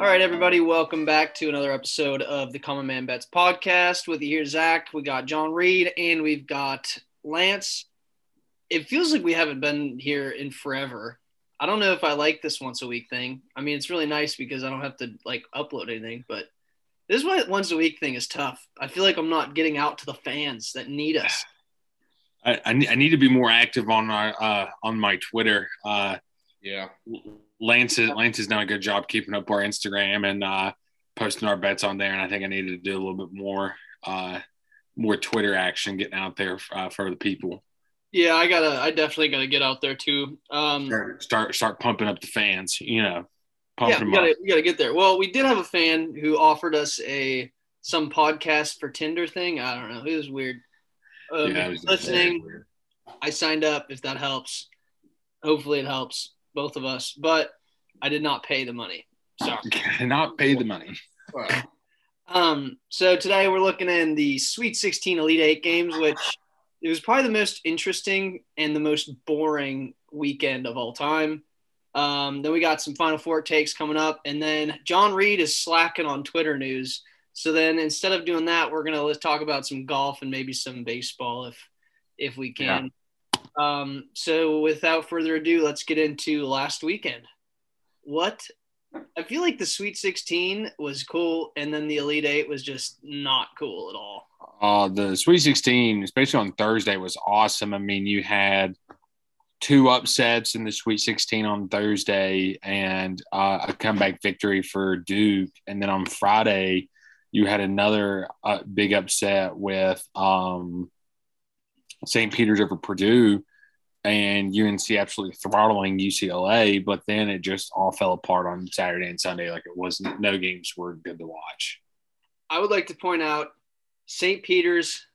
All right, everybody, welcome back to another episode of the Common Man Bets podcast. With you here, Zack. We got John Reed and we've got Lance. It feels like we haven't been here in forever. I don't know if I like this once a week thing. I mean, it's really nice because I don't have to like upload anything, but this once a week thing is tough. I feel like I'm not getting out to the fans that need us. I, I, need to be more active on my uh, on my Twitter. Uh, yeah, Lance is Lance has done a good job keeping up our Instagram and uh, posting our bets on there, and I think I needed to do a little bit more uh, more Twitter action, getting out there uh, for the people. Yeah, I gotta. I definitely gotta get out there too. Um, start, start start pumping up the fans. You know, yeah, we gotta, we gotta get there. Well, we did have a fan who offered us a some podcast for Tinder thing. I don't know. It was weird. Um, yeah, was listening. Weird. I signed up. If that helps, hopefully it helps both of us, but I did not pay the money. Sorry. not pay the money. um, so today we're looking in the Sweet 16 Elite Eight games, which it was probably the most interesting and the most boring weekend of all time. Um, then we got some Final Four takes coming up, and then John Reed is slacking on Twitter news. So then instead of doing that, we're gonna let's talk about some golf and maybe some baseball if if we can. Um, so without further ado, let's get into last weekend. What I feel like the Sweet 16 was cool, and then the Elite Eight was just not cool at all. Uh, the Sweet 16, especially on Thursday, was awesome. I mean, you had two upsets in the Sweet 16 on Thursday and uh, a comeback victory for Duke. And then on Friday, you had another uh, big upset with um, St. Peter's over Purdue and UNC absolutely throttling UCLA, but then it just all fell apart on Saturday and Sunday. Like it wasn't, no games were good to watch. I would like to point out St. Peter's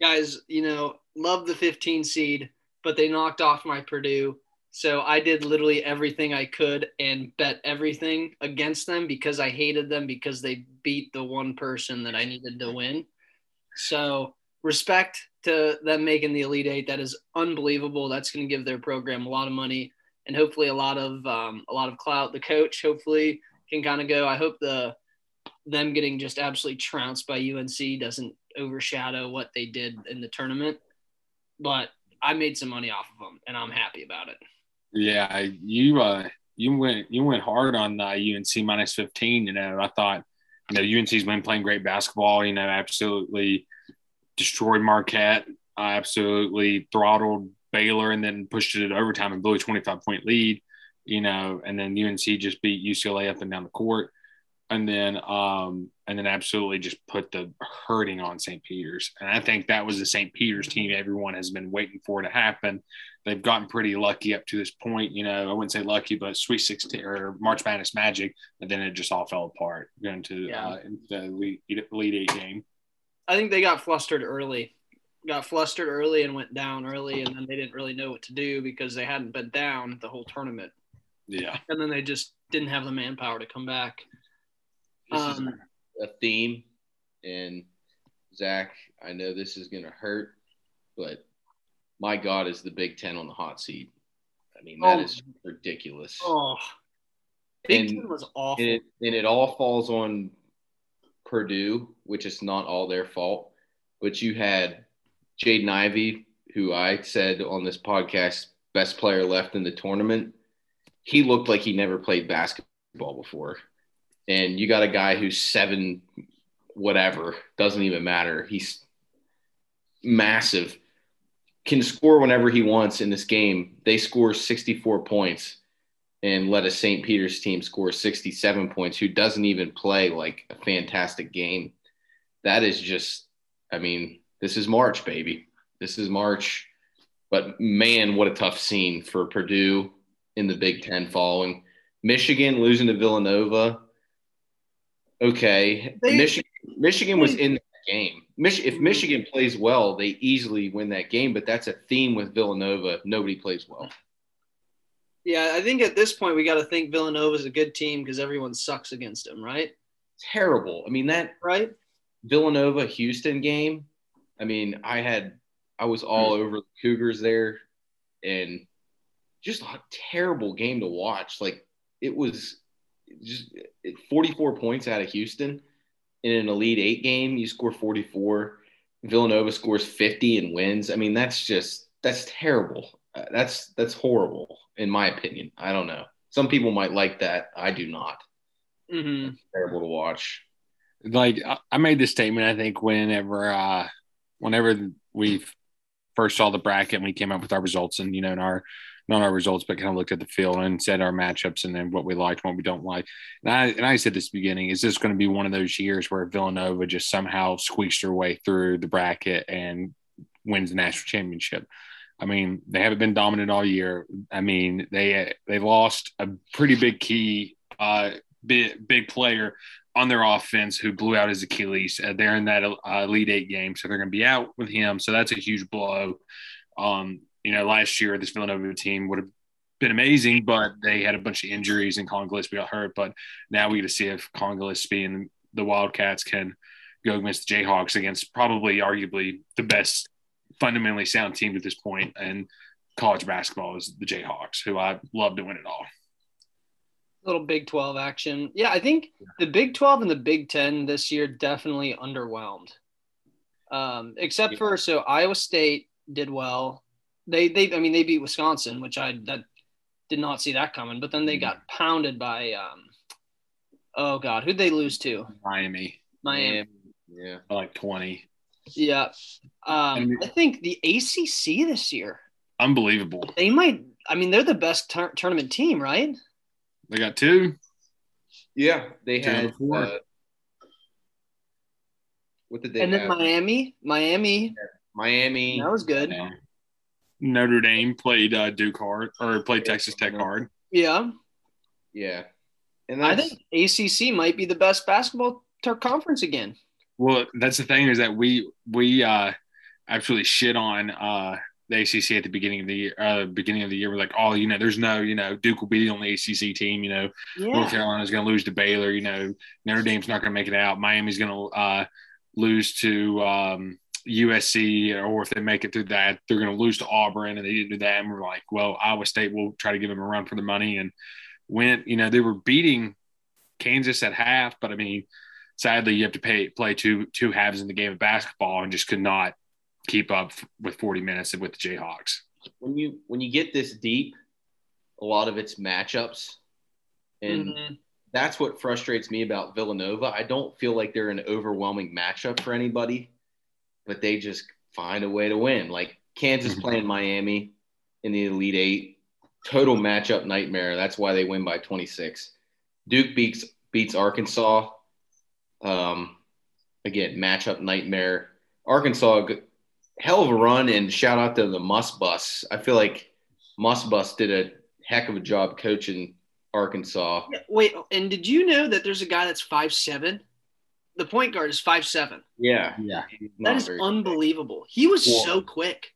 guys, you know, love the 15 seed, but they knocked off my Purdue. So I did literally everything I could and bet everything against them because I hated them because they beat the one person that I needed to win. So respect to them making the Elite Eight. That is unbelievable. That's going to give their program a lot of money and hopefully a lot of um, a lot of clout. The coach hopefully can kind of go. I hope the them getting just absolutely trounced by UNC doesn't overshadow what they did in the tournament. But I made some money off of them, and I'm happy about it. Yeah, you uh, you went you went hard on uh, UNC minus 15. You know, I thought you know UNC's been playing great basketball. You know, absolutely destroyed Marquette, I absolutely throttled Baylor, and then pushed it to overtime and blew a 25 point lead. You know, and then UNC just beat UCLA up and down the court, and then um, and then absolutely just put the hurting on St. Peter's. And I think that was the St. Peter's team everyone has been waiting for to happen. They've gotten pretty lucky up to this point. You know, I wouldn't say lucky, but Sweet 16 or March Madness magic, and then it just all fell apart going to yeah. uh, the Elite, Elite Eight game. I think they got flustered early. Got flustered early and went down early, and then they didn't really know what to do because they hadn't been down the whole tournament. Yeah. And then they just didn't have the manpower to come back. This um, is a theme, and Zack, I know this is going to hurt, but my God, is the Big Ten on the hot seat? I mean, that oh, is ridiculous. Oh, Big and, Ten was awful, and it, and it all falls on Purdue, which is not all their fault, but you had Jaden Ivey, who I said on this podcast, best player left in the tournament. He looked like he never played basketball before. And you got a guy who's seven, whatever, doesn't even matter. He's massive, can score whenever he wants in this game. They score 64 points and let a St. Peter's team score 67 points, who doesn't even play like a fantastic game. That is just, I mean, this is March, baby. This is March. But man, what a tough scene for Purdue in the Big Ten following. Michigan losing to Villanova. Okay. They, Michigan, Michigan was in the game. Mich- if Michigan plays well, they easily win that game, but that's a theme with Villanova. Nobody plays well. Yeah, I think at this point we got to think Villanova is a good team because everyone sucks against them, right? Terrible. I mean that right Villanova Houston game. I mean, I had I was all mm-hmm. over the Cougars there, and just a terrible game to watch. Like it was, just 44 points out of Houston in an Elite Eight game. You score 44. Villanova scores 50 and wins. I mean, that's just that's terrible. Uh, that's that's horrible in my opinion. I don't know. Some people might like that. I do not. Mm-hmm. terrible to watch. Like I made this statement, I think, whenever uh whenever we first saw the bracket and we came up with our results and you know, in our not our results, but kind of looked at the field and said our matchups and then what we liked, what we don't like. And I and I said this beginning, is this going to be one of those years where Villanova just somehow squeaks their way through the bracket and wins the national championship? I mean, they haven't been dominant all year. I mean, they they lost a pretty big key, uh, big big player on their offense who blew out his Achilles. Uh, they're in that uh, Eight game, so they're going to be out with him. So that's a huge blow. Um, you know, last year this Villanova team would have been amazing, but they had a bunch of injuries and Collin Gillespie got hurt. But now we get to see if Collin Gillespie and the Wildcats can go against the Jayhawks against probably arguably the best fundamentally sound team at this point and college basketball is the Jayhawks, who I love to win it all. Little Big 12 action. Yeah, I think the Big 12 and the Big 10 this year definitely underwhelmed. Um, except for so Iowa State did well. They they I mean they beat Wisconsin, which I that did not see that coming. But then they got pounded by um, oh god, who'd they lose to? Miami. Miami. Yeah. By like 20. Yeah. Um, And- I think the ACC this year Unbelievable. they might. I mean, they're the best tur- tournament team, right? They got two. Yeah. They Two had four. uh, what did they and then have? Miami, Miami, Miami. that was good. Yeah. Notre Dame played uh, Duke hard or played Texas Tech hard. Yeah, Yeah. And I think ACC might be the best basketball ter- conference again. Well, that's the thing is that we we uh, actually shit on uh, the ACC at the beginning of the year. Uh, beginning of the year, we're like, oh, you know, there's no, you know, Duke will be the only ACC team. You know, North Yeah, Carolina's going to lose to Baylor. You know, Notre Dame's not going to make it out. Miami's going to uh, lose to um, USC, or if they make it through that, they're going to lose to Auburn, and they didn't do that. And we're like, well, Iowa State will try to give them a run for the money, and went. You know, they were beating Kansas at half, but I mean, sadly, you have to pay play two two halves in the game of basketball, and just could not keep up with 40 minutes and with the Jayhawks. when you when you get this deep, a lot of it's matchups. And Mhm. that's what frustrates me about Villanova. I don't feel like they're an overwhelming matchup for anybody, but they just find a way to win. Like Kansas Mhm. playing Miami in the Elite Eight, total matchup nightmare. That's why they win by 26. Duke beats beats Arkansas. Um, again, matchup nightmare. Arkansas, hell of a run, and shout out to the Muss Bus. I feel like Muss Bus did a heck of a job coaching Arkansas. Wait, and did you know that there's a guy that's five seven? The point guard is five seven. Yeah, Yeah. he's That not unbelievable. He was Well- so quick.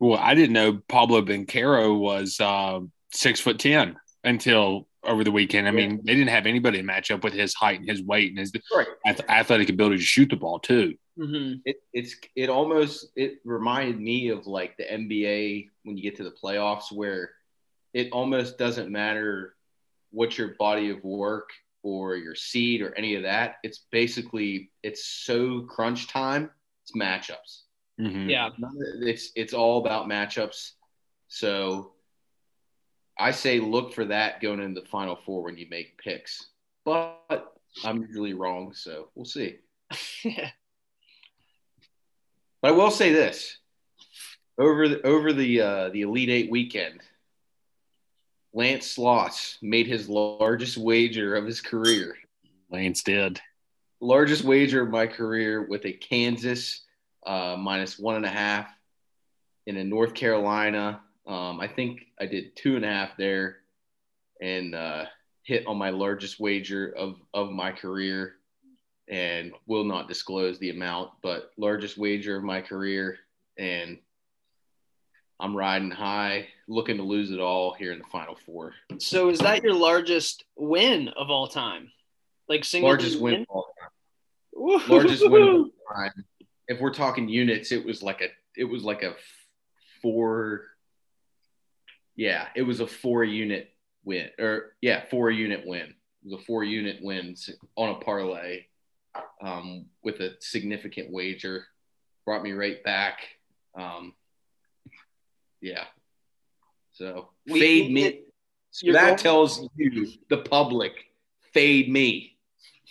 Well, I didn't know Pablo Banchero was uh, six foot ten until over the weekend. I mean, they didn't have anybody to match up with his height and his weight and his Right. athletic ability to shoot the ball too. hmm It, it's it almost it reminded me of like the NBA when you get to the playoffs where it almost doesn't matter what your body of work or your seed or any of that. It's basically it's so crunch time. It's matchups. Mhm. Yeah, It's it's all about matchups. So I say look for that going into the final four when you make picks. But I'm usually wrong, so we'll see. But I will say this: over the over the uh, the Elite Eight weekend, Lance Sloss made his largest wager of his career, Lance did. largest wager of my career with a Kansas uh, minus one and a half, in a North Carolina. Um, I think I did two and a half there, and uh, hit on my largest wager of of my career and will not disclose the amount, but largest wager of my career. And I'm riding high, looking to lose it all here in the final four. So is that your largest win of all time? Like single Largest win, of all time. largest win of all time. If we're talking units, it was like a, it was like a four. Yeah, it was a four unit win, or yeah, four unit win It was a four unit win on a parlay um, with a significant wager. Brought me right back. Um, yeah. So We- fade me. it- you're that going- tells you, the public, fade me.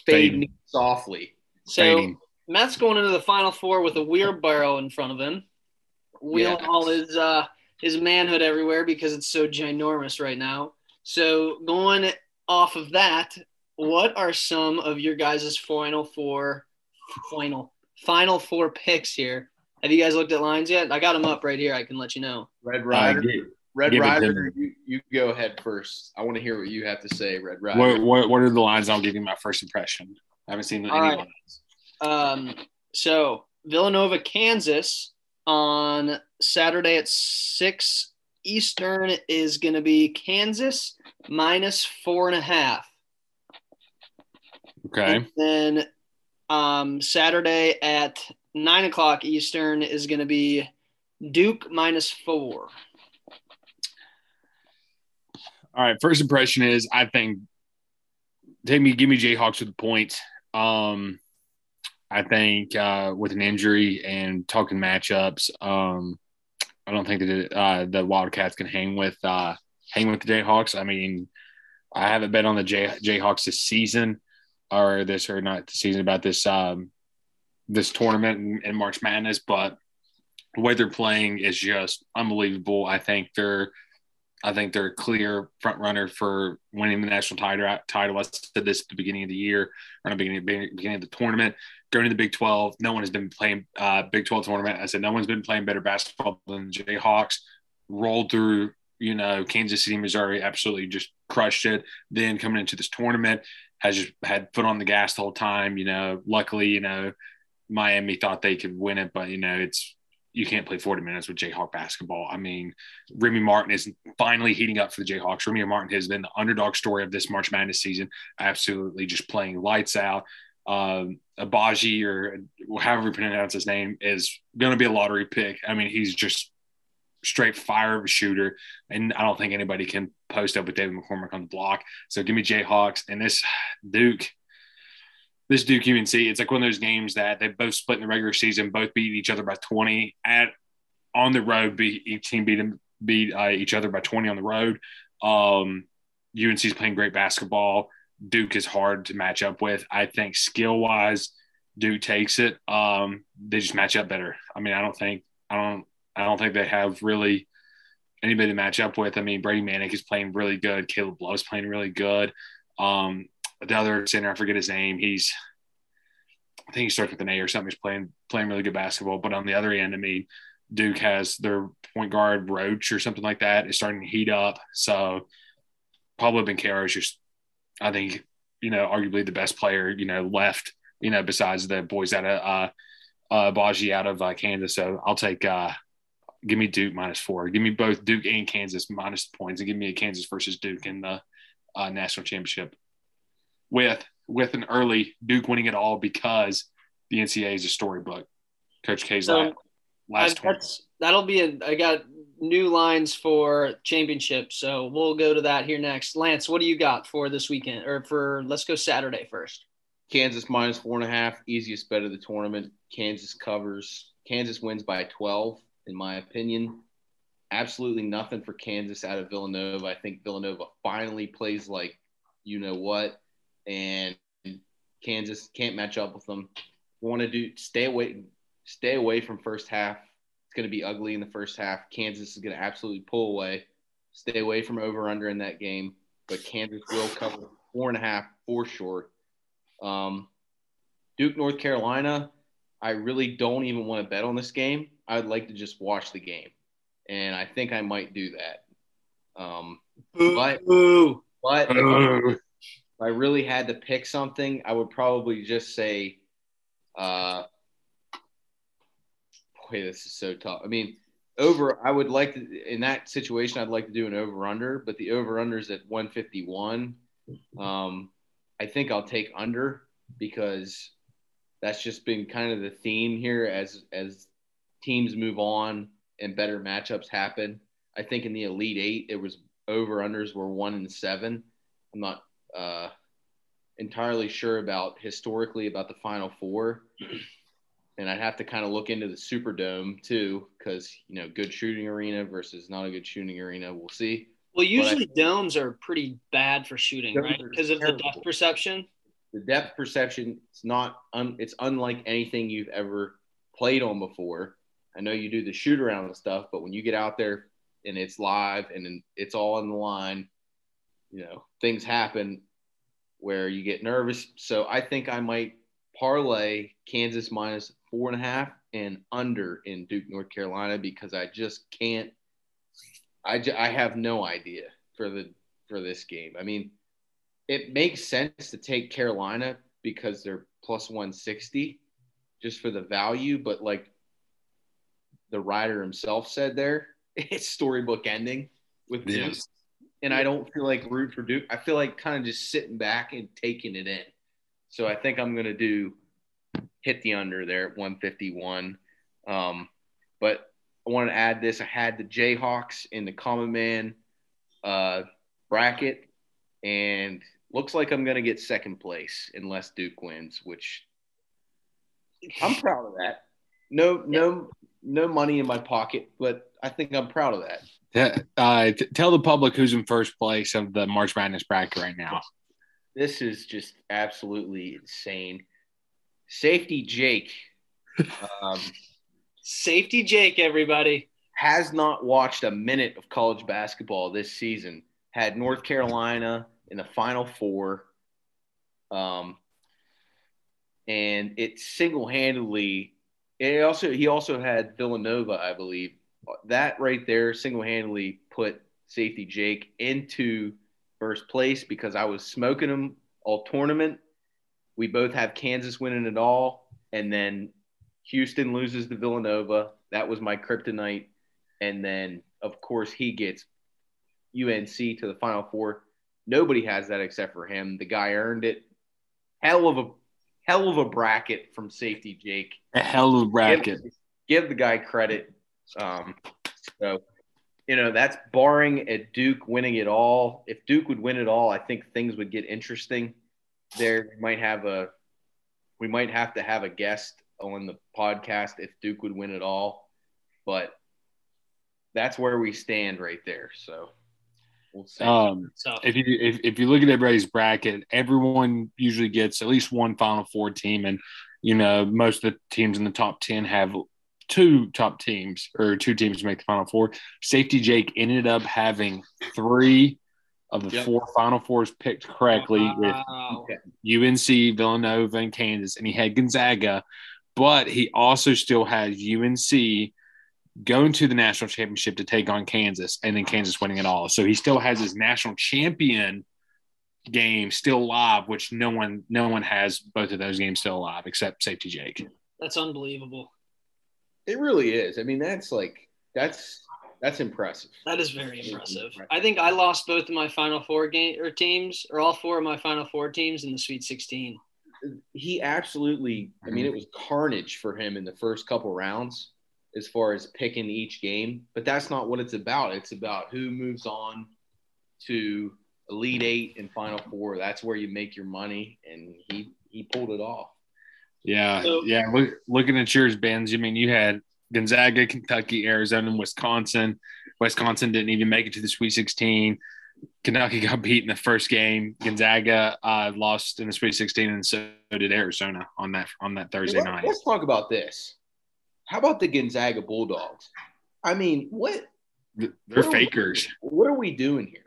Fade Fade. me softly. So Fading. Matt's going into the final four with a wheelbarrow in front of him, wheeling Yes. all his uh, his manhood everywhere because it's so ginormous right now. So going off of that, what are some of your guys' final four, final final four picks here? Have you guys looked at lines yet? I got them up right here. I can let you know. Red Uh, Rider. gi- Red give Rider, you, you go ahead first. I want to hear what you have to say, Red Rider. what, what, what are the lines? I'll give you my first impression. I haven't seen any All right. lines. Um, so Villanova, Kansas on Saturday at six Eastern is going to be Kansas minus four and a half. Okay. And then um, Saturday at nine o'clock Eastern is going to be Duke minus four. All right. First impression is I think take me give me Jayhawks with the point. Um I think uh with an injury and talking matchups, um I don't think that uh the Wildcats can hang with uh hang with the Jayhawks. I mean, I haven't bet on the Jay Jayhawks this season or this or not this season about this um this tournament in, in March Madness, but the way they're playing is just unbelievable. I think they're I think they're a clear front runner for winning the national title. Title. I said this at the beginning of the year, or the beginning, beginning of the tournament. Going to the Big 12, no one has been playing uh, Big 12 tournament. I said no one's been playing better basketball than Jayhawks. Rolled through, you know, Kansas City, Missouri, absolutely just crushed it. Then coming into this tournament, has just had foot on the gas the whole time. You know, luckily, you know, Miami thought they could win it, but you know, it's you can't play 40 minutes with Jayhawk basketball. I mean, Remy Martin is finally heating up for the Jayhawks. Remy Martin has been the underdog story of this March Madness season, absolutely just playing lights out. Um, Agbaji, or however you pronounce his name, is going to be a lottery pick. I mean, he's just straight fire of a shooter, and I don't think anybody can post up with David McCormack on the block. So give me Jayhawks and this Duke this Duke UNC, it's like one of those games that they both split in the regular season, both beat each other by 20 at on the road. Beat each team beat them, beat uh, each other by 20 on the road. Um, UNC is playing great basketball. Duke is hard to match up with. I think skill wise, Duke takes it. Um, they just match up better. I mean, I don't think I don't I don't think they have really anybody to match up with. I mean, Brady Manek is playing really good. Caleb Love is playing really good. Um, the other center, I forget his name. He's, I think he starts with an A or something. He's playing playing really good basketball. But on the other end, I mean, Duke has their point guard Roach or something like that is starting to heat up. So probably Pablo Banchero is just, I think, you know, arguably the best player you know left. You know, besides the boys out of uh, uh, Baji out of uh, Kansas. So I'll take. uh Give me Duke minus four. Give me both Duke and Kansas minus points, and give me a Kansas versus Duke in the uh, national championship with with an early Duke winning it all because the NCAA is a storybook. Coach K's So, last, last I, that'll be a. I got new lines for championship, so we'll go to that here next. Lance, what do you got for this weekend, or for let's go Saturday first? Kansas minus four and a half, easiest bet of the tournament. Kansas covers. Kansas wins by 12, in my opinion. Absolutely nothing for Kansas out of Villanova. I think Villanova finally plays like you know what, and Kansas can't match up with them. Want to do stay away, stay away from first half. Going to be ugly in the first half. Kansas is going to absolutely pull away. Stay away from over under in that game, but Kansas will cover four and a half for short. Um, Duke, North Carolina, I really don't even want to bet on this game. I'd like to just watch the game, and I think I might do that. Um, but but if I really had to pick something, I would probably just say, uh, boy, this is so tough. I mean, over. I would like to in that situation. I'd like to do an over under, but the over under is at 151. Um, I think I'll take under because that's just been kind of the theme here as as teams move on and better matchups happen. I think in the Elite Eight, it was over unders were one and seven. I'm not uh, entirely sure about historically about the Final Four, and I'd have to kind of look into the Superdome too, because you know, good shooting arena versus not a good shooting arena. We'll see. Well, usually domes are pretty bad for shooting, right? Because of the depth perception. The depth perception it's not un, it's unlike anything you've ever played on before. I know you do the shoot around and stuff, but when you get out there and it's live and it's all in the line, you know, things happen where you get nervous. So I think I might parlay Kansas minus four and a half and under in Duke, North Carolina, because I just can't. I, I have no idea for the for this game. I mean, it makes sense to take Carolina because they're plus 160 just for the value, but like the writer himself said there, it's storybook ending with Duke Yes. and I don't feel like root for Duke. I feel like kind of just sitting back and taking it in. So I think I'm gonna do hit the under there at 151. Um, but I want to add this: I had the Jayhawks in the Common Man uh, bracket, and looks like I'm gonna get second place unless Duke wins, which I'm proud of that. No, no, no money in my pocket, but I think I'm proud of that. Te- Uh, t- tell the public who's in first place of the March Madness bracket right now. This is just absolutely insane. Safety Jake um, Safety Jake, everybody. has not watched a minute of college basketball this season. Had North Carolina in the Final Four, um, and it single-handedly. It also he also had Villanova, I believe. That right there single-handedly put Safety Jake into first place because I was smoking them all tournament. We both have Kansas winning it all, and then Houston loses to Villanova. That was my kryptonite. And then, of course, he gets UNC to the Final Four. Nobody has that except for him. The guy earned it. Hell of a hell of a bracket from Safety Jake. A hell of a bracket. Give, give the guy credit. Um, so, you know, that's barring at Duke winning it all. If Duke would win it all, I think things would get interesting. There we might have a we might have to have a guest on the podcast if Duke would win it all. But that's where we stand right there. So we'll see. Um, So if you if, if you look at everybody's bracket, everyone usually gets at least one Final Four team, and you know most of the teams in the top ten have two top teams or two teams to make the Final Four. Safety Jake ended up having three of the Yep. four Final Fours picked correctly with UNC, Villanova, and Kansas, and he had Gonzaga, but he also still has UNC going to the national championship to take on Kansas, and then Kansas winning it all. So he still has his national champion game still live, which no one no one has both of those games still alive except Safety Jake. That's unbelievable. It really is. I mean, that's like that's that's impressive. That is very impressive. I think I lost both of my Final Four game or teams, or all four of my Final Four teams in the Sweet 16. he absolutely i mean it was carnage for him in the first couple rounds as far as picking each game but that's not what it's about it's about who moves on to elite eight and final four that's where you make your money and he he pulled it off Yeah, So- yeah. Look, looking at yours, Benz. I mean, you had Gonzaga, Kentucky, Arizona, and Wisconsin. Wisconsin didn't even make it to the Sweet 16. Kentucky got beat in the first game. Gonzaga uh, lost in the Sweet 16, and so did Arizona on that on that Thursday Let- night. let's talk about this how about the gonzaga bulldogs i mean what They're what are we- fakers. what are we doing here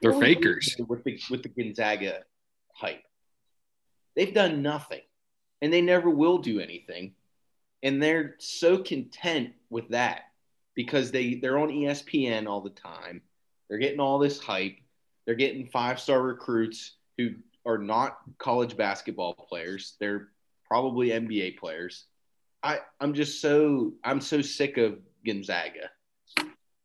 They're What are we fakers. with the with the gonzaga hype they've done nothing and they never will do anything. And they're so content with that because they they're on espn all the time. They're getting all this hype. They're getting five star recruits who are not college basketball players. They're probably nba players. I i'm just so i'm so sick of gonzaga.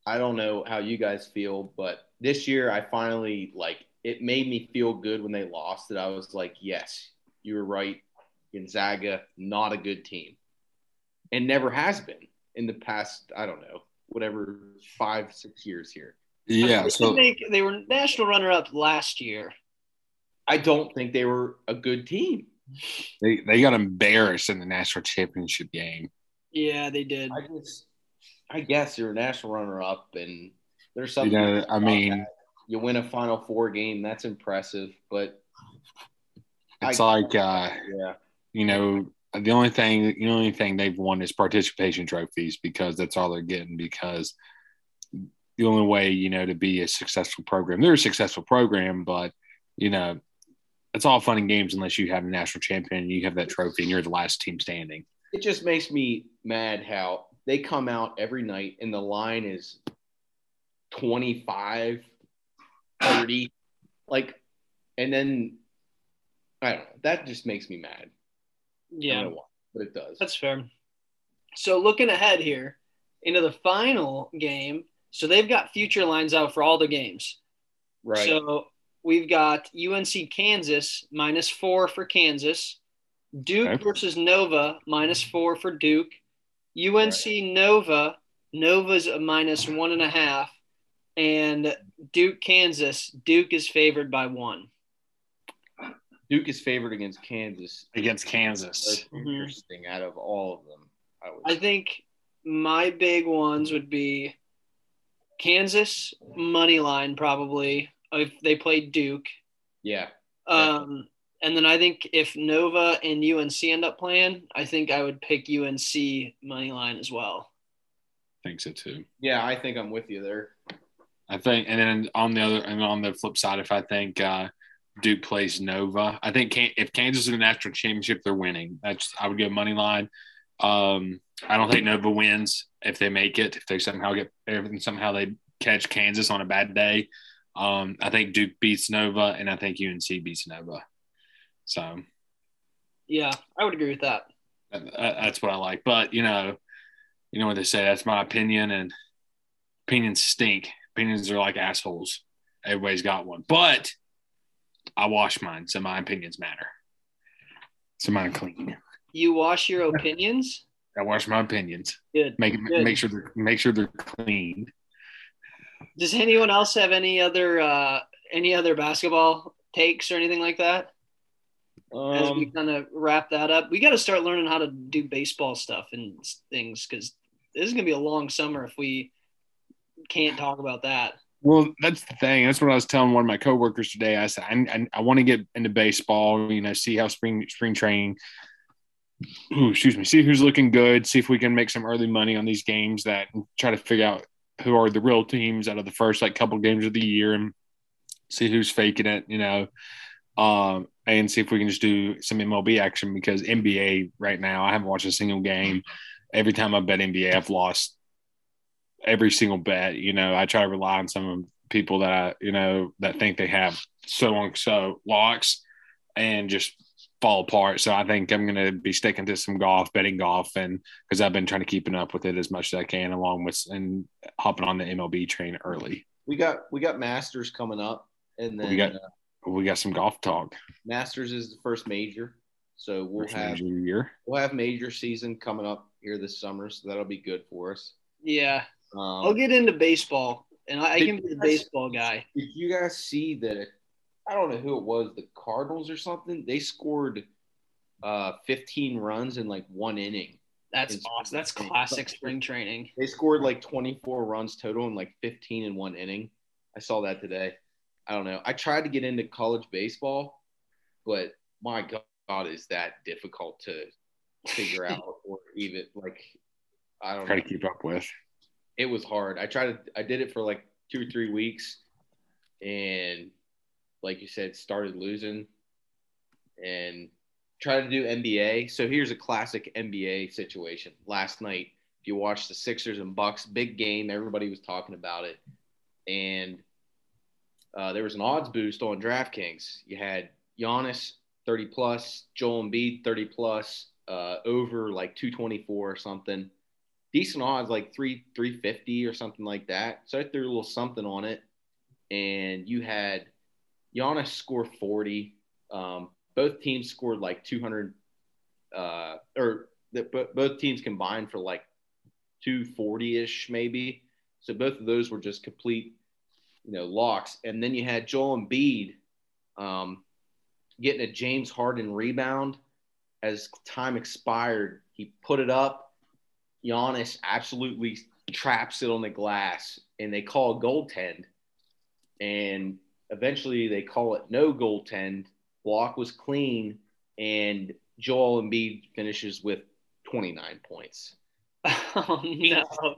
I don't know how you guys feel but this year i finally like it made me feel good when they lost that i was like yes you were right gonzaga not a good team and never has been in the past i don't know whatever five six years here Yeah. They So make- they were national runner up last year. I don't think they were a good team. They they got embarrassed in the national championship game. Yeah, they did. I just, I guess you're a national runner-up, and there's You something. know, I mean, that. you win a Final Four game. That's impressive, but it's I- like uh, yeah, you know, the only thing the only thing they've won is participation trophies because that's all they're getting because the only way, you know, to be a successful program. They're a successful program, but you know, it's all fun and games unless you have a national champion and you have that trophy and you're the last team standing. it just makes me mad how they come out every night and the line is 25 30 like and then i don't know that just makes me mad Yeah, why, but it does that's fair. So looking ahead here into the final game, so they've got future lines out for all the games. right So we've got UNC Kansas minus four for Kansas, Duke Okay. versus Nova minus four for Duke, UNC Nova, Nova's a minus one and a half, and Duke Kansas, Duke is favored by one. Duke is favored against kansas Against Most Kansas. Mhm. interesting out of all of them i, would I think my big ones would be Kansas money line probably if they played Duke. yeah Um, and then I think if Nova and UNC end up playing, I think I would pick UNC money line as well. I think so too. yeah i think i'm with you there I think, and then on the other, and on the flip side, if I think uh, Duke plays Nova, I think if Kansas is in the national championship, they're winning. That's I would go money line. Um, I don't think Nova wins if they make it. If they somehow get everything, somehow they catch Kansas on a bad day. Um, I think Duke beats Nova, and I think UNC beats Nova. So Yeah, I would agree with that. that, that's what I like. But you know, you know what they say. That's my opinion, and opinions stink. Opinions are like assholes. Everybody's got one, but I wash mine, so my opinions matter. So mine clean. You wash your opinions. I wash my opinions. Good. Make Good. make sure they're make sure they're clean. Does anyone else have any other uh, any other basketball takes or anything like that? As we um, kind of wrap that up, we got to start learning how to do baseball stuff and things because this is gonna be a long summer if we can't talk about that. Well, that's the thing. That's what I was telling one of my coworkers today. I said, I, I, I want to get into baseball, you know, see how spring spring training, ooh, excuse me, see who's looking good, see if we can make some early money on these games that try to figure out who are the real teams out of the first like couple games of the year and see who's faking it, you know, um, and see if we can just do some MLB action because NBA right now, I haven't watched a single game. Every time I bet NBA, I've lost every single bet. You know, I try to rely on some of people that I, you know, that think they have so on so locks and just fall apart. So I think I'm going to be sticking to some golf, betting golf, and because I've been trying to keeping up with it as much as I can, along with and hopping on the MLB train early. we got we got masters coming up and then We got- uh, We got some golf talk. masters is the first major so we'll First have major year. we'll have major season coming up here this summer, so that'll be good for us. Yeah, Um, I'll get into baseball, and I, I can be the you guys- baseball guy. Did you guys see that? I don't know who it was, the Cardinals or something. They scored uh, 15 runs in like one inning. That's It's- awesome. That's classic spring training. They scored like 24 runs total and like 15 in one inning. I saw that today. I don't know. I tried to get into college baseball, but my God, is that difficult to figure out or even like, I don't Try know. to keep up with. It was hard. I tried to, I did it for like two or three weeks, and like you said, started losing, and tried to do NBA. So here's a classic NBA situation. Last night, if you watched the Sixers and Bucks, big game, everybody was talking about it, and uh, there was an odds boost on DraftKings. You had Giannis 30 plus, Joel Embiid 30 plus, uh, over like 224 or something decent odds, like three three fifty or something like that. So I threw a little something on it, and you had Giannis score forty. Um, both teams scored like two hundred, uh, or the, both teams combined for like two forty ish maybe. So both of those were just complete, you know, locks. And then you had Joel Embiid, um, getting a James Harden rebound. As time expired, he put it up. Giannis absolutely traps it on the glass, and they call a goaltend. And eventually, they call it no goaltend. Block was clean, and Joel Embiid finishes with 29 points. Oh no.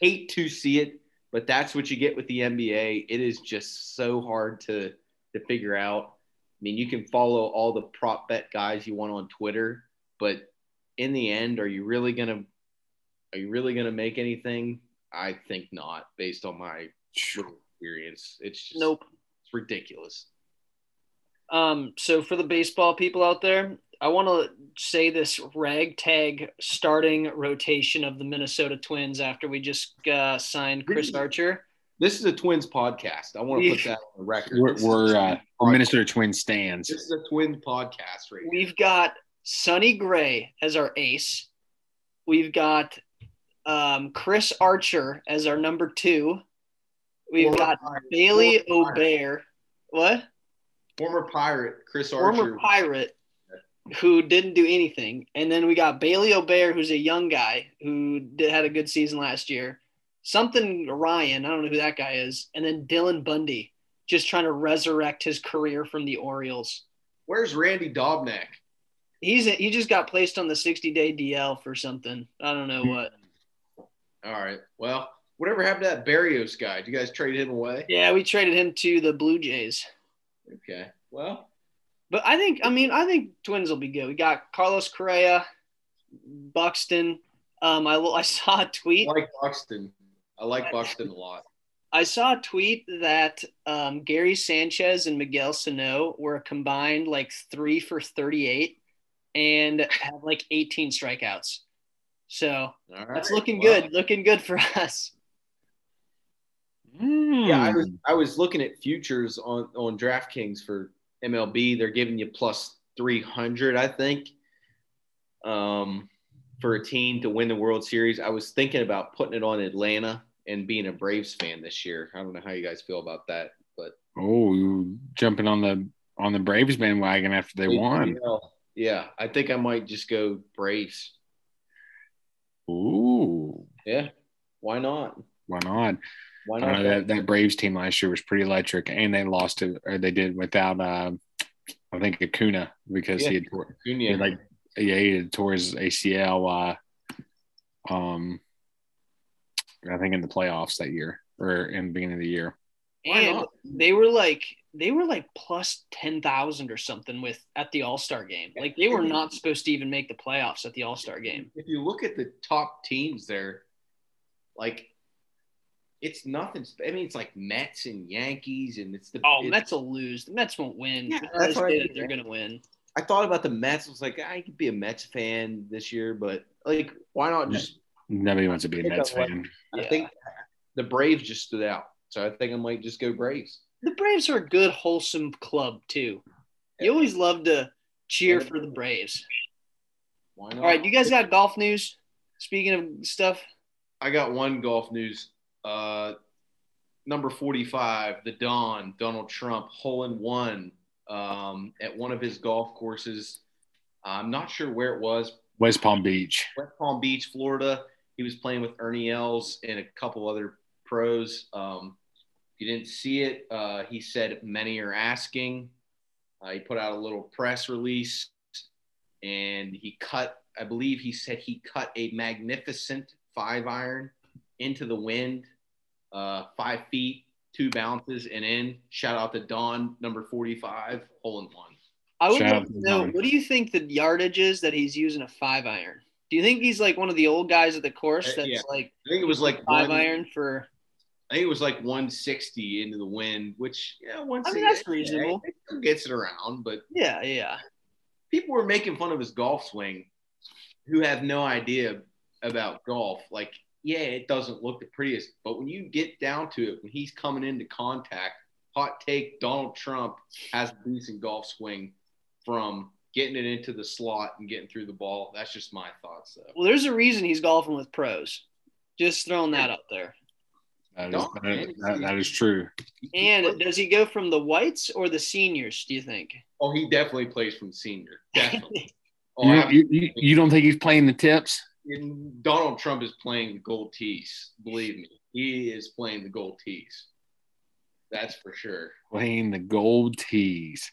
Hate to see it, but that's what you get with the NBA. It is just so hard to to figure out. I mean, you can follow all the prop bet guys you want on Twitter, but in the end, are you really gonna are you really gonna make anything? I think not, based on my experience. It's just Nope. it's ridiculous. Um, so for the baseball people out there, I want to say this ragtag starting rotation of the Minnesota Twins after we just uh, signed Chris Really? Archer. This is a Twins podcast. I want to put that on the record. We're, This is a we're, uh, we're. Minnesota Twins stands. This is a Twins podcast right. We've got Sonny Gray as our ace. We've got um, Chris Archer as our number two. We've Former got Pirate- Bailey Ober. What? former pirate Chris Archer. former pirate who didn't do anything. And then we got Bailey Ober, who's a young guy who did, had a good season last year. Something Ryan, I don't know who that guy is. And then Dylan Bundy, just trying to resurrect his career from the Orioles. Where's Randy Dobnak? He's he just got placed on the 60 day DL for something. I don't know what. All right. Well, whatever happened to that Berrios guy? Did you guys trade him away? Yeah, we traded him to the Blue Jays. Okay. Well, But I think, I mean, I think Twins will be good. We got Carlos Correa, Buxton. Um, I, I saw a tweet. like Buxton. I like Buxton a lot. I saw a tweet that um, Gary Sanchez and Miguel Sano were combined like three for 38 and have like 18 strikeouts. So All right. that's looking Well, good. Looking good for us. Yeah, I was. I was looking at futures on on DraftKings for MLB. They're giving you plus three hundred, I think, um, for a team to win the World Series. I was thinking about putting it on Atlanta and being a Braves fan this year. I don't know how you guys feel about that, but Oh, you jumping on the on the Braves bandwagon after they won. Yeah, yeah, I think I might just go Braves. Ooh, Yeah, why not? why not? Why not? know that, that Braves team last year was pretty electric, and they lost it, or they did without, uh, I think Acuna because Yeah. he had, tore- he had like yeah he had tore his ACL, uh, um, I think in the playoffs that year or in the beginning of the year. Why And not? they were like they were like plus 10,000 or something with at the All-Star game. Like they were not supposed to even make the playoffs at the All-Star game. if you look at the top teams there, like it's nothing. I mean, it's like Mets and Yankees, and it's the. Oh, it's- Mets will lose. The Mets won't win. Yeah, that's what I say mean, that they're going to win. I thought about the Mets. I was like, I could be a Mets fan this year, but like, why not just? Nobody wants to be a Mets I like- fan. I think the Braves just stood out, so I think I might just go Braves. The Braves are a good, wholesome club too. You always love to cheer for the Braves. Why not? All right, you guys got golf news? Speaking of stuff, I got one golf news. Uh, number 45, the Don, Donald Trump, hole in one um, at one of his golf courses. I'm not sure where it was. West Palm Beach. West Palm Beach, Florida. He was playing with Ernie Els and a couple other pros. Um, if you didn't see it, uh, he said many are asking. Uh, he put out a little press release and he cut, I believe he said he cut a magnificent five iron into the wind, uh, five feet, two bounces, and in. Shout out to Don, number 45, hole in one. I would Shout love to to know what do you think the yardage is that he's using a five iron? Do you think he's like one of the old guys at the course Uh, that's yeah. like I think it was like five one- iron for? I think it was like 160 into the wind, which yeah, once I mean, that's reasonable. It gets it around, but Yeah, yeah. people were making fun of his golf swing, who have no idea about golf. Like, yeah, it doesn't look the prettiest, but when you get down to it, when he's coming into contact, hot take, Donald Trump has a decent golf swing from getting it into the slot and getting through the ball. That's just my thoughts, though. Well, there's a reason he's golfing with pros. Just throwing that up there. That is, No, that, that- that is true. And does he go from the whites or the seniors? Do you think? Oh, he definitely plays from senior. Definitely. Oh, You, don't- you, you, you don't think he's playing the tips? and Donald Trump is playing the gold tees. Believe me, he is playing the gold tees. That's for sure. Playing the gold tees.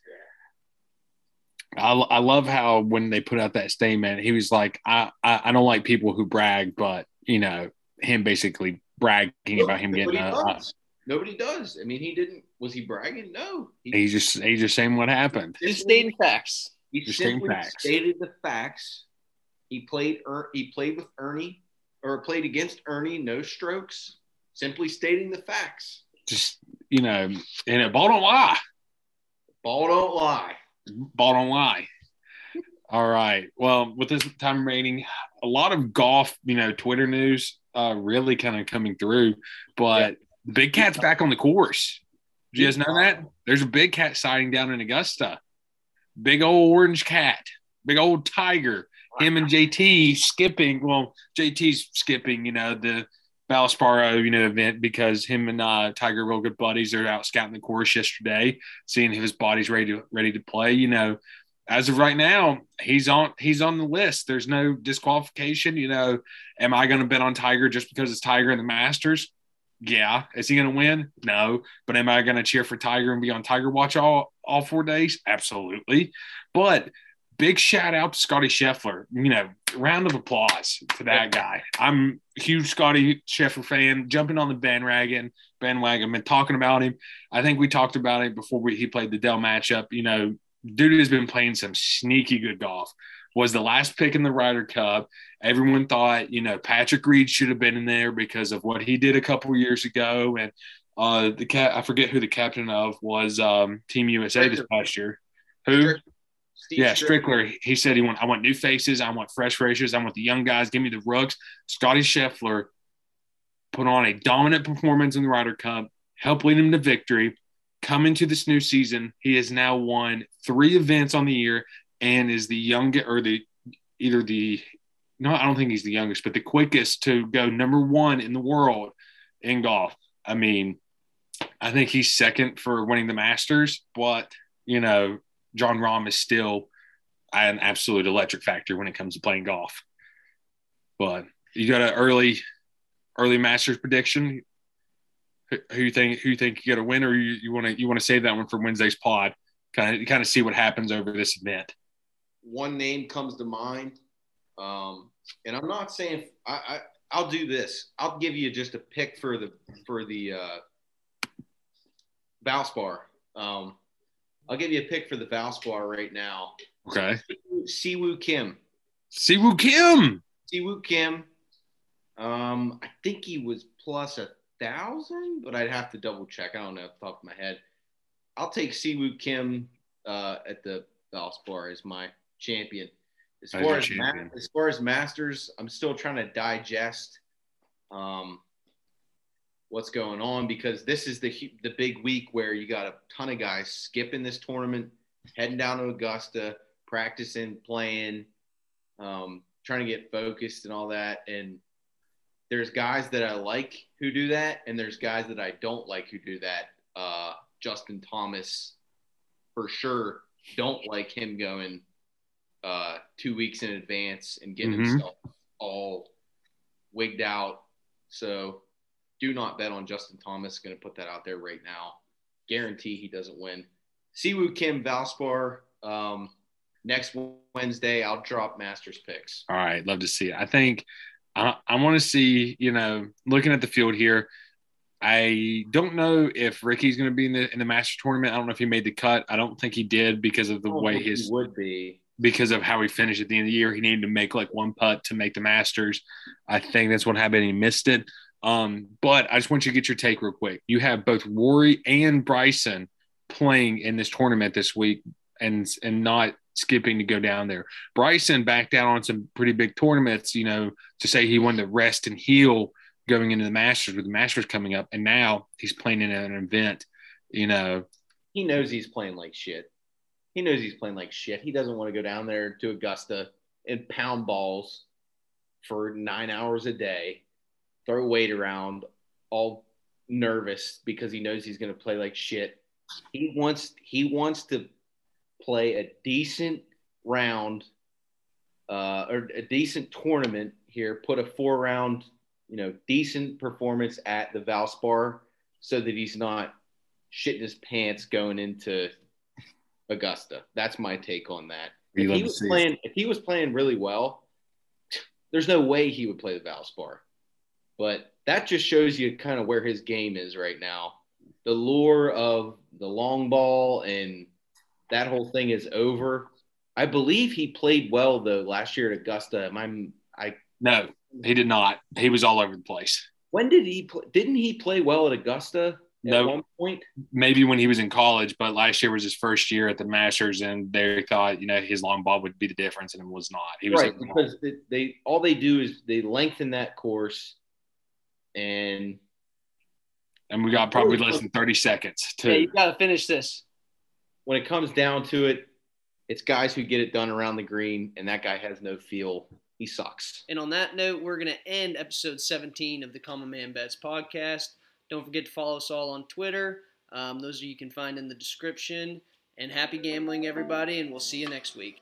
I, I love how when they put out that statement, he was like, I, I, I don't like people who brag, but, you know, him basically bragging about him getting a, a does. Nobody does. I mean, he didn't. Was he bragging? No. He, he's just he's just saying what happened. Just stating facts. he just simply facts. stated the facts. He played. Er, he played with Ernie, or played against Ernie. No strokes. Simply stating the facts. Just you know, and it ball don't lie. Ball don't lie. Ball don't lie. All right. Well, with this time remaining, a lot of golf, you know, Twitter news uh really kind of coming through. But Big Cat's back on the course. Did you guys know that? There's a big cat sighting down in Augusta. Big old orange cat. Big old tiger. Him and JT skipping. Well, JT's skipping, you know, the Valspar, you know, event because him and uh, Tiger real good buddies. They're out scouting the course yesterday, seeing if his body's ready to ready to play. You know, as of right now, he's on he's on the list. There's no disqualification. You know, am I going to bet on Tiger just because it's Tiger in the Masters? Yeah. Is he going to win? No. But am I going to cheer for Tiger and be on Tiger Watch all all four days? Absolutely. But big shout out to Scottie Scheffler. You know, round of applause to that guy. I'm a huge Scottie Scheffler fan, jumping on the bandwagon. Bandwagon, been talking about him. I think we talked about it before we, he played the Dell matchup. You know, dude has been playing some sneaky good golf. Was the last pick in the Ryder Cup. Everyone thought, you know, Patrick Reed should have been in there because of what he did a couple years ago. And uh, the cat, I forget who the captain of was um, Team USA this past year. Who? Steve yeah, Stricker. He said he want I want new faces. I want fresh faces. I want the young guys. Give me the rugs. Scottie Scheffler put on a dominant performance in the Ryder Cup, helped lead him to victory. Coming to this new season, he has now won three events on the year and is the youngest or the either the no, I don't think he's the youngest, but the quickest to go number one in the world in golf. I mean, I think he's second for winning the Masters, but you know, Jon Rahm is still an absolute electric factor when it comes to playing golf. But you got an early, early Masters prediction. Who, you think? Who you think you got to win, or you want to you want to save that one for Wednesday's pod? Kind of kind of see what happens over this event. one name comes to mind, um, and I'm not saying I, I I'll do this. I'll give you just a pick for the for the uh, Valspar. Um, I'll give you a pick for the Valspar right now. Okay. Siwoo Kim. Siwoo Kim. Siwoo Kim. Um, I think he was plus a thousand, but I'd have to double check. I don't know off the top of my head. I'll take Siwoo Kim uh, at the Valspar as my champion. As far as, ma- as far as Masters, I'm still trying to digest um, what's going on because this is the the big week where you got a ton of guys skipping this tournament, heading down to Augusta, practicing, playing, um, trying to get focused and all that. And there's guys that I like who do that, and there's guys that I don't like who do that. Uh, Justin Thomas, for sure, don't like him going uh, two weeks in advance and getting Mhm. himself all wigged out. So do not bet on Justin Thomas. Going to put that out there right now. Guarantee he doesn't win. Siwoo Kim Valspar. Um, next Wednesday, I'll drop Masters picks. All right, love to see it. I think I, I want to see, you know, looking at the field here. I don't know if Rickie's going to be in the in the Master tournament. I don't know if he made the cut. I don't think he did because of the don't way his would be. because of how he finished at the end of the year. He needed to make like one putt to make the Masters. I think that's what happened. He missed it. Um, but I just want you to get your take real quick. You have both Rory and Bryson playing in this tournament this week and and not skipping to go down there. Bryson backed out on some pretty big tournaments, you know, to say he wanted to rest and heal going into the Masters with the Masters coming up, and now he's playing in an event, you know. He knows he's playing like shit. He knows he's playing like shit. He doesn't want to go down there to Augusta and pound balls for nine hours a day, throw weight around all nervous because he knows he's going to play like shit. He wants he wants to play a decent round uh, or a decent tournament here. Put a four round, you know, decent performance at the Valspar so that he's not shitting his pants going into Augusta. That's my take on that. If he was playing, if he was playing really well, there's no way he would play the Valspar. But that just shows you kind of where his game is right now. The lure of the long ball and that whole thing is over. I believe he played well though last year at Augusta. Am I, I No, he did not. He was all over the place. when did he play? Didn't he play well at Augusta at No. one point? Maybe when he was in college, but last year was his first year at the Masters, and they thought you know his long ball would be the difference, and it was not. He was right because they, they all they do is they lengthen that course and and we got probably less than thirty seconds Yeah, to you got to finish this. When it comes down to it it's guys who get it done around the green and that guy has no feel he sucks And on that note, we're going to end episode 17 of the Common Man Bets podcast. Don't forget to follow us all on Twitter. Um, those you can find in the description. And happy gambling, everybody, and we'll see you next week.